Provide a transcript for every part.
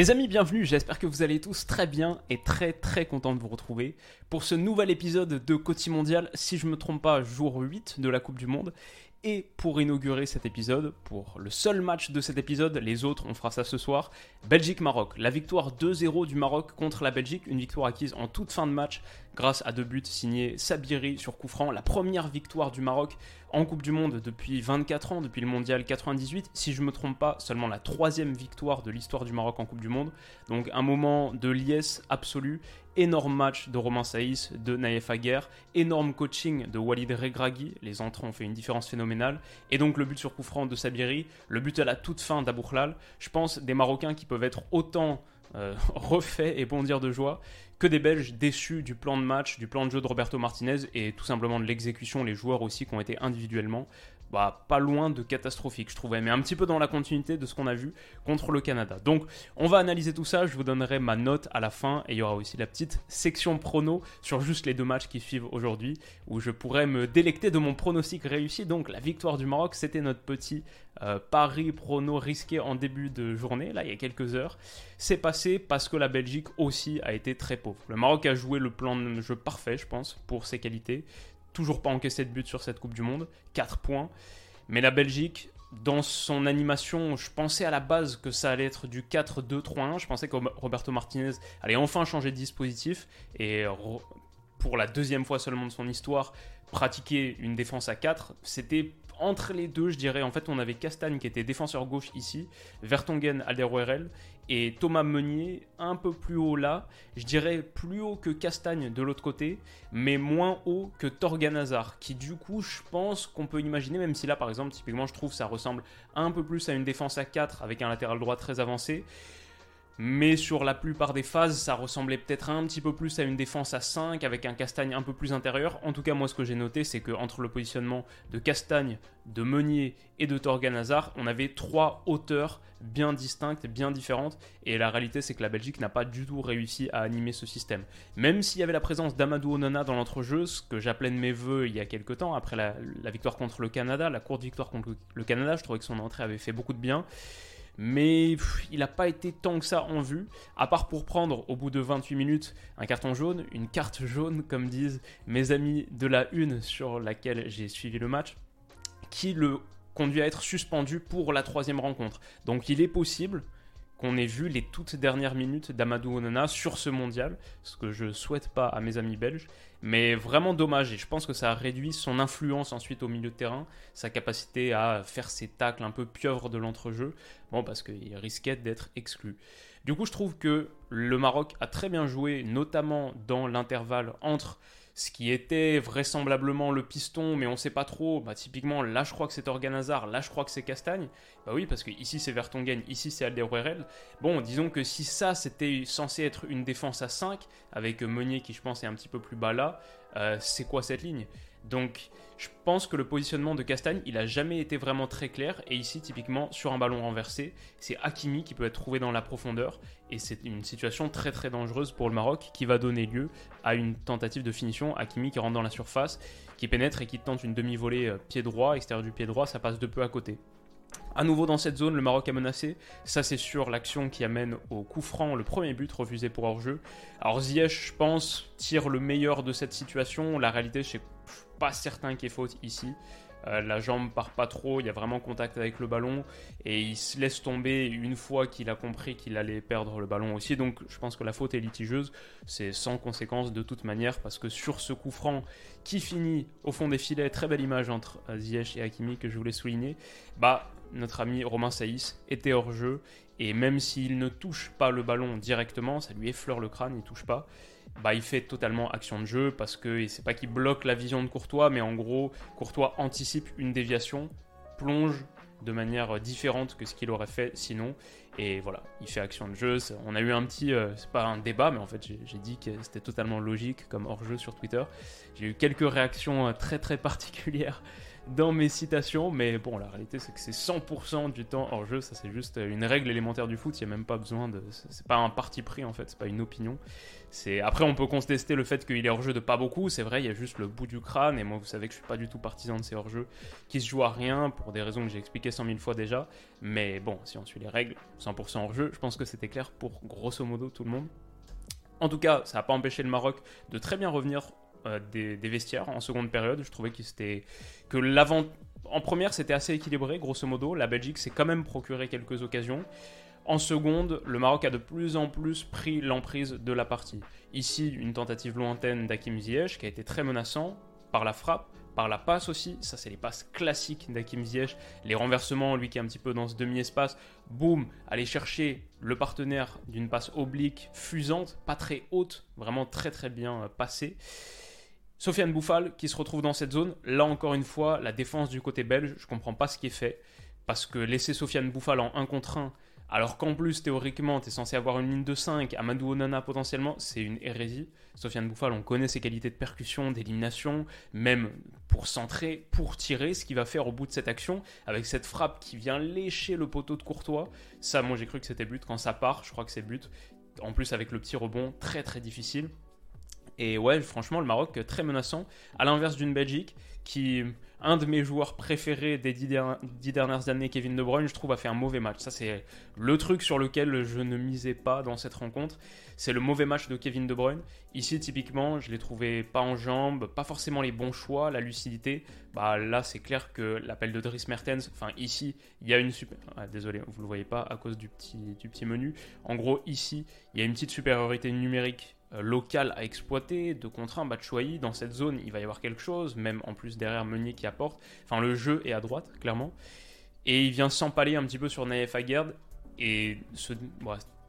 Les amis, bienvenue, j'espère que vous allez tous très bien et très très content de vous retrouver pour ce nouvel épisode de Côté Mondial, si je me trompe pas, jour 8 de la Coupe du Monde. Et pour inaugurer cet épisode, pour le seul match de cet épisode, les autres, on fera ça ce soir, Belgique-Maroc. La victoire 2-0 du Maroc contre la Belgique, une victoire acquise en toute fin de match grâce à deux buts signés Sabiri sur coup franc. La première victoire du Maroc en Coupe du Monde depuis 24 ans, depuis le Mondial 98. Si je ne me trompe pas, seulement la troisième victoire de l'histoire du Maroc en Coupe du Monde. Donc un moment de liesse absolue énorme match de Romain Saïs, de Naïef Aguerre, énorme coaching de Walid Regragui, les entrants ont fait une différence phénoménale, et donc le but sur coup franc de Sabiri, le but à la toute fin d'Aboukhlal, je pense des Marocains qui peuvent être autant euh, refaits et bondir de joie que des Belges déçus du plan de match, du plan de jeu de Roberto Martinez et tout simplement de l'exécution, les joueurs aussi qui ont été individuellement bah, pas loin de catastrophique, je trouvais, mais un petit peu dans la continuité de ce qu'on a vu contre le Canada. Donc, on va analyser tout ça. Je vous donnerai ma note à la fin et il y aura aussi la petite section prono sur juste les deux matchs qui suivent aujourd'hui où je pourrais me délecter de mon pronostic réussi. Donc, la victoire du Maroc, c'était notre petit euh, pari prono risqué en début de journée, là, il y a quelques heures. C'est passé parce que la Belgique aussi a été très pauvre. Le Maroc a joué le plan de jeu parfait, je pense, pour ses qualités toujours pas encaissé de but sur cette Coupe du Monde, 4 points. Mais la Belgique, dans son animation, je pensais à la base que ça allait être du 4-2-3-1. Je pensais que Roberto Martinez allait enfin changer de dispositif et pour la deuxième fois seulement de son histoire, pratiquer une défense à 4. C'était entre les deux, je dirais. En fait, on avait Castagne qui était défenseur gauche ici, Vertonghen, Alderweireld et Thomas Meunier un peu plus haut là, je dirais plus haut que Castagne de l'autre côté, mais moins haut que Torgan Hazard, qui du coup je pense qu'on peut imaginer, même si là par exemple typiquement je trouve ça ressemble un peu plus à une défense à 4 avec un latéral droit très avancé, mais sur la plupart des phases, ça ressemblait peut-être un petit peu plus à une défense à 5 avec un Castagne un peu plus intérieur. En tout cas, moi, ce que j'ai noté, c'est que entre le positionnement de Castagne, de Meunier et de Torgan Hazard, on avait trois hauteurs bien distinctes, bien différentes. Et la réalité, c'est que la Belgique n'a pas du tout réussi à animer ce système. Même s'il y avait la présence d'Amadou Onana dans l'entrejeu, ce que j'appelais de mes voeux il y a quelques temps, après la, la victoire contre le Canada, la courte victoire contre le Canada, je trouvais que son entrée avait fait beaucoup de bien mais il n'a pas été tant que ça en vue, à part pour prendre au bout de 28 minutes un carton jaune, une carte jaune comme disent mes amis de la une sur laquelle j'ai suivi le match, qui le conduit à être suspendu pour la troisième rencontre. Donc il est possible qu'on ait vu les toutes dernières minutes d'Amadou Onana sur ce mondial, ce que je souhaite pas à mes amis belges, mais vraiment dommage, et je pense que ça a réduit son influence ensuite au milieu de terrain, sa capacité à faire ses tacles un peu pieuvres de l'entrejeu, bon, parce qu'il risquait d'être exclu. Du coup, je trouve que le Maroc a très bien joué, notamment dans l'intervalle entre ce qui était vraisemblablement le piston, mais on ne sait pas trop. Bah, typiquement, là je crois que c'est Organazar, là je crois que c'est Castagne. Bah oui, parce que ici c'est Vertonghen, ici c'est Alderweireld. Bon, disons que si ça c'était censé être une défense à 5, avec Meunier qui je pense est un petit peu plus bas là, euh, c'est quoi cette ligne? Donc je pense que le positionnement de Castagne, il a jamais été vraiment très clair. Et ici, typiquement, sur un ballon renversé, c'est Hakimi qui peut être trouvé dans la profondeur. Et c'est une situation très très dangereuse pour le Maroc qui va donner lieu à une tentative de finition. Hakimi qui rentre dans la surface, qui pénètre et qui tente une demi-volée euh, pied droit, extérieur du pied droit, ça passe de peu à côté. À nouveau dans cette zone, le Maroc a menacé. Ça, c'est sur l'action qui amène au coup franc, le premier but refusé pour hors-jeu. Alors Ziyech, je pense, tire le meilleur de cette situation. La réalité, c'est pas certain qu'il y ait faute ici. Euh, la jambe part pas trop, il y a vraiment contact avec le ballon et il se laisse tomber une fois qu'il a compris qu'il allait perdre le ballon aussi. Donc je pense que la faute est litigieuse, c'est sans conséquence de toute manière parce que sur ce coup franc qui finit au fond des filets, très belle image entre euh, Ziyech et Hakimi que je voulais souligner, bah notre ami Romain Saïs était hors jeu et même s'il ne touche pas le ballon directement, ça lui effleure le crâne, il touche pas bah, il fait totalement action de jeu parce que c'est pas qu'il bloque la vision de Courtois, mais en gros, Courtois anticipe une déviation, plonge de manière différente que ce qu'il aurait fait sinon. Et voilà, il fait action de jeu. On a eu un petit, euh, c'est pas un débat, mais en fait j'ai dit que c'était totalement logique comme hors-jeu sur Twitter. J'ai eu quelques réactions euh, très très particulières dans mes citations, mais bon, la réalité c'est que c'est 100% du temps hors jeu, ça c'est juste une règle élémentaire du foot, il n'y a même pas besoin de. C'est pas un parti pris en fait, c'est pas une opinion. C'est Après, on peut contester le fait qu'il est hors jeu de pas beaucoup, c'est vrai, il y a juste le bout du crâne, et moi vous savez que je suis pas du tout partisan de ces hors jeux qui se jouent à rien pour des raisons que j'ai expliquées 100 000 fois déjà, mais bon, si on suit les règles, 100% hors jeu, je pense que c'était clair pour grosso modo tout le monde. En tout cas, ça n'a pas empêché le Maroc de très bien revenir euh, des, vestiaires en seconde période. Je trouvais que c'était que l'avant en première c'était assez équilibré grosso modo. La Belgique s'est quand même procuré quelques occasions. En seconde, le Maroc a de plus en plus pris l'emprise de la partie. Ici, une tentative lointaine d'Hakim Ziyech qui a été très menaçant par la frappe, par la passe aussi. Ça, c'est les passes classiques d'Hakim Ziyech. Les renversements, lui qui est un petit peu dans ce demi-espace, boum, aller chercher le partenaire d'une passe oblique, fusante, pas très haute, vraiment très très bien passée. Sofiane Bouffal qui se retrouve dans cette zone. Là encore une fois, la défense du côté belge, je comprends pas ce qui est fait. Parce que laisser Sofiane Bouffal en 1 contre 1, alors qu'en plus théoriquement tu es censé avoir une ligne de 5, Amadou Onana potentiellement, c'est une hérésie. Sofiane Bouffal, on connaît ses qualités de percussion, d'élimination, même pour centrer, pour tirer, ce qu'il va faire au bout de cette action, avec cette frappe qui vient lécher le poteau de Courtois. Ça, moi j'ai cru que c'était but. Quand ça part, je crois que c'est but. En plus avec le petit rebond, très très difficile. Et ouais, franchement, le Maroc, très menaçant. À l'inverse d'une Belgique, qui, un de mes joueurs préférés des dix, dernières années, Kevin De Bruyne, je trouve, a fait un mauvais match. Ça, c'est le truc sur lequel je ne misais pas dans cette rencontre. C'est le mauvais match de Kevin De Bruyne. Ici, typiquement, je l'ai trouvé pas en jambes, pas forcément les bons choix, la lucidité. Bah là, c'est clair que l'appel de Dries Mertens, enfin, ici, il y a une super. Ah, désolé, vous le voyez pas à cause du petit, du petit menu. En gros, ici, il y a une petite supériorité numérique local à exploiter, de contre 1, Batshuayi, dans cette zone, il va y avoir quelque chose, même en plus derrière Meunier qui apporte. Enfin, le jeu est à droite, clairement. Et il vient s'empaler un petit peu sur Naef Aguerd et se,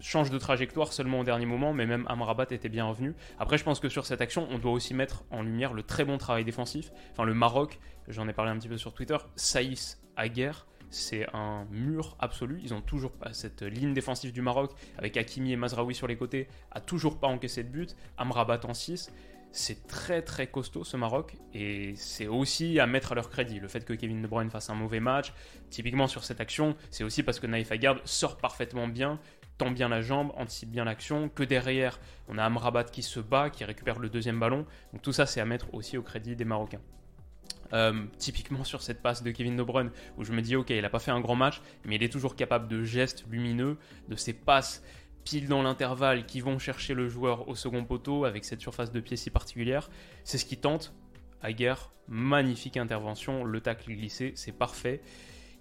change de trajectoire seulement au dernier moment, mais même Amrabat était bien revenu. Après, je pense que sur cette action, on doit aussi mettre en lumière le très bon travail défensif. Enfin, le Maroc, j'en ai parlé un petit peu sur Twitter, Saïs Aguerd c'est un mur absolu. Ils ont toujours pas cette ligne défensive du Maroc avec Hakimi et Mazraoui sur les côtés, a toujours pas encaissé de but. Amrabat en 6. C'est très très costaud ce Maroc et c'est aussi à mettre à leur crédit. Le fait que Kevin De Bruyne fasse un mauvais match, typiquement sur cette action, c'est aussi parce que Naïf Aguerd sort parfaitement bien, tend bien la jambe, anticipe bien l'action, que derrière on a Amrabat qui se bat, qui récupère le deuxième ballon. Donc tout ça c'est à mettre aussi au crédit des Marocains. Euh, typiquement sur cette passe de Kevin De Bruyne, où je me dis, ok, il n'a pas fait un grand match, mais il est toujours capable de gestes lumineux, de ces passes pile dans l'intervalle qui vont chercher le joueur au second poteau avec cette surface de pied si particulière. C'est ce qui tente. guerre magnifique intervention, le tacle glissé, c'est parfait.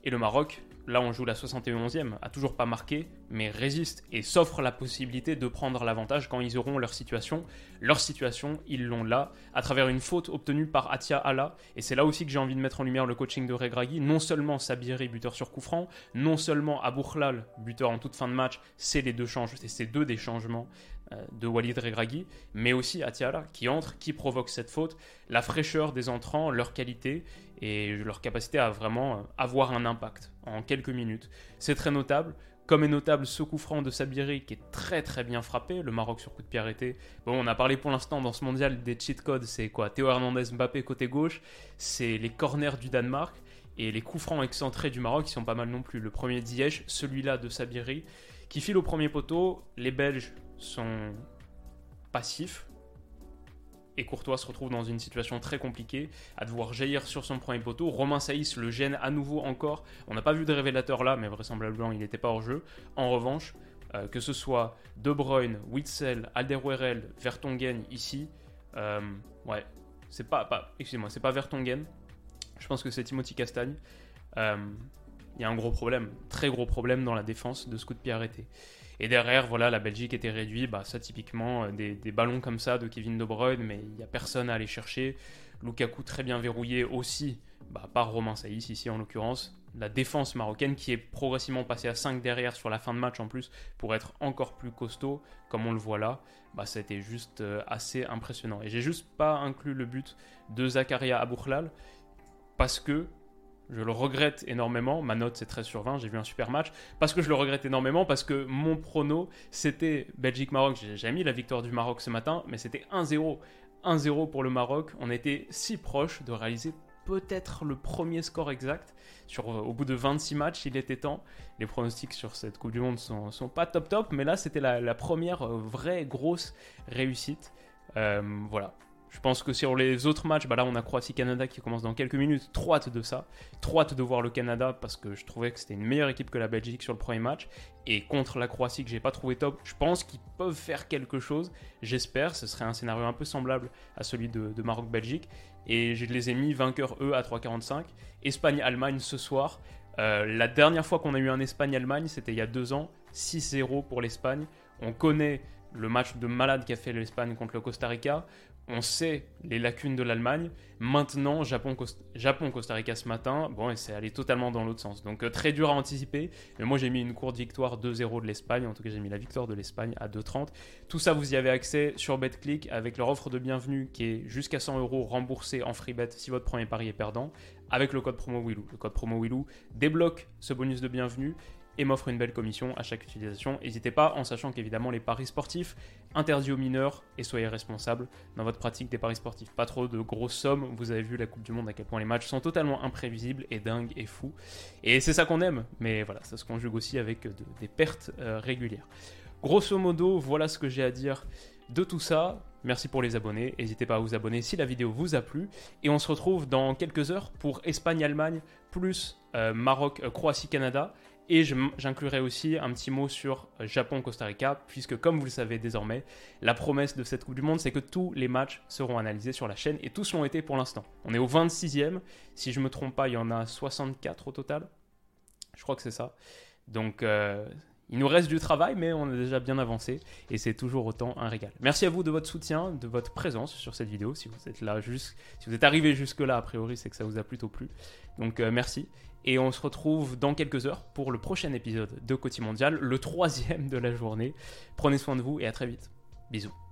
Et le Maroc, là on joue la 71e, a toujours pas marqué, mais résiste et s'offre la possibilité de prendre l'avantage quand ils auront leur situation. Leur situation, ils l'ont là, à travers une faute obtenue par Atia Allah. Et c'est là aussi que j'ai envie de mettre en lumière le coaching de Regragui. Non seulement Sabiri, buteur sur coup franc, non seulement Aboukhlal, buteur en toute fin de match, c'est les deux changements, c'est deux des changements euh, de Walid Regragui, mais aussi Allah qui entre, qui provoque cette faute, la fraîcheur des entrants, leur qualité et leur capacité à vraiment euh, avoir un impact en quelques minutes. C'est très notable. Comme est notable ce coup franc de Sabiri qui est très très bien frappé, le Maroc sur coup de pied arrêté. Bon, on a parlé pour l'instant dans ce mondial des cheat codes, c'est quoi? Théo Hernandez Mbappé côté gauche, c'est les corners du Danemark et les coups francs excentrés du Maroc qui sont pas mal non plus. Le premier Ziyech, celui-là de Sabiri qui file au premier poteau. Les Belges sont passifs, et Courtois se retrouve dans une situation très compliquée, à devoir jaillir sur son premier poteau. Romain Saïs le gêne à nouveau encore. On n'a pas vu de révélateur là, mais vraisemblablement il n'était pas hors jeu. En revanche, euh, que ce soit De Bruyne, Witzel, Alderweireld, Vertonghen ici, euh, ouais, c'est pas, excusez-moi, c'est pas Vertonghen. Je pense que c'est Timothy Castagne. Euh, il y a un gros problème, très gros problème dans la défense de ce coup de pied arrêté. Et derrière, voilà, la Belgique était réduite. Bah, ça, typiquement, euh, des, ballons comme ça de Kevin De Bruyne, mais il n'y a personne à aller chercher. Lukaku très bien verrouillé aussi, bah, par Romain Saïs ici en l'occurrence. La défense marocaine qui est progressivement passée à 5 derrière sur la fin de match en plus pour être encore plus costaud, comme on le voit là, bah, ça a été juste euh, assez impressionnant. Et j'ai juste pas inclus le but de Zakaria Aboukhlal parce que je le regrette énormément. Ma note c'est 13 sur 20, j'ai vu un super match. Parce que je le regrette énormément, parce que mon prono c'était Belgique-Maroc. J'ai mis la victoire du Maroc ce matin, mais c'était 1-0. 1-0 pour le Maroc. On était si proche de réaliser peut-être le premier score exact. Au bout de 26 matchs, il était temps. Les pronostics sur cette Coupe du Monde sont, sont pas top top, mais là c'était la, première vraie grosse réussite. Euh, voilà, je pense que sur les autres matchs, bah là on a Croatie-Canada qui commence dans quelques minutes. Trop hâte de ça. Trop de voir le Canada parce que je trouvais que c'était une meilleure équipe que la Belgique sur le premier match. Et contre la Croatie que j'ai pas trouvé top, je pense qu'ils peuvent faire quelque chose. J'espère. Ce serait un scénario un peu semblable à celui de, Maroc-Belgique. Et je les ai mis vainqueurs eux à 3,45. Espagne-Allemagne ce soir. Euh, la dernière fois qu'on a eu un Espagne-Allemagne, c'était il y a deux ans. 6-0 pour l'Espagne. On connaît le match de malade qu'a fait l'Espagne contre le Costa Rica on sait les lacunes de l'Allemagne. Maintenant, Japon-Costa Rica ce matin, bon, c'est allé totalement dans l'autre sens. Donc euh, très dur à anticiper. Mais moi, j'ai mis une courte victoire 2-0 de l'Espagne. En tout cas, j'ai mis la victoire de l'Espagne à 2,30. Tout ça, vous y avez accès sur BetClick avec leur offre de bienvenue qui est jusqu'à 100 euros remboursée en free bet si votre premier pari est perdant. Avec le code promo Willou. Le code promo Willou débloque ce bonus de bienvenue et m'offre une belle commission à chaque utilisation. N'hésitez pas, en sachant qu'évidemment les paris sportifs interdits aux mineurs et soyez responsables dans votre pratique des paris sportifs. Pas trop de grosses sommes, vous avez vu la Coupe du Monde à quel point les matchs sont totalement imprévisibles et dingues et fous. Et c'est ça qu'on aime, mais voilà, ça se conjugue aussi avec des pertes euh, régulières. Grosso modo, voilà ce que j'ai à dire de tout ça. Merci pour les abonnés. N'hésitez pas à vous abonner si la vidéo vous a plu. Et on se retrouve dans quelques heures pour Espagne-Allemagne plus euh, Maroc-Croatie-Canada. Et j'inclurai aussi un petit mot sur Japon-Costa Rica, puisque comme vous le savez désormais, la promesse de cette Coupe du Monde, c'est que tous les matchs seront analysés sur la chaîne, et tous l'ont été pour l'instant. On est au 26e, si je ne me trompe pas, il y en a 64 au total. Je crois que c'est ça. Donc euh, il nous reste du travail, mais on est déjà bien avancé, et c'est toujours autant un régal. Merci à vous de votre soutien, de votre présence sur cette vidéo. Si vous êtes là, si vous êtes arrivé jusque-là, a priori, c'est que ça vous a plutôt plu. Donc euh, merci. Et on se retrouve dans quelques heures pour le prochain épisode de Côté Mondial, le troisième de la journée. Prenez soin de vous et à très vite. Bisous.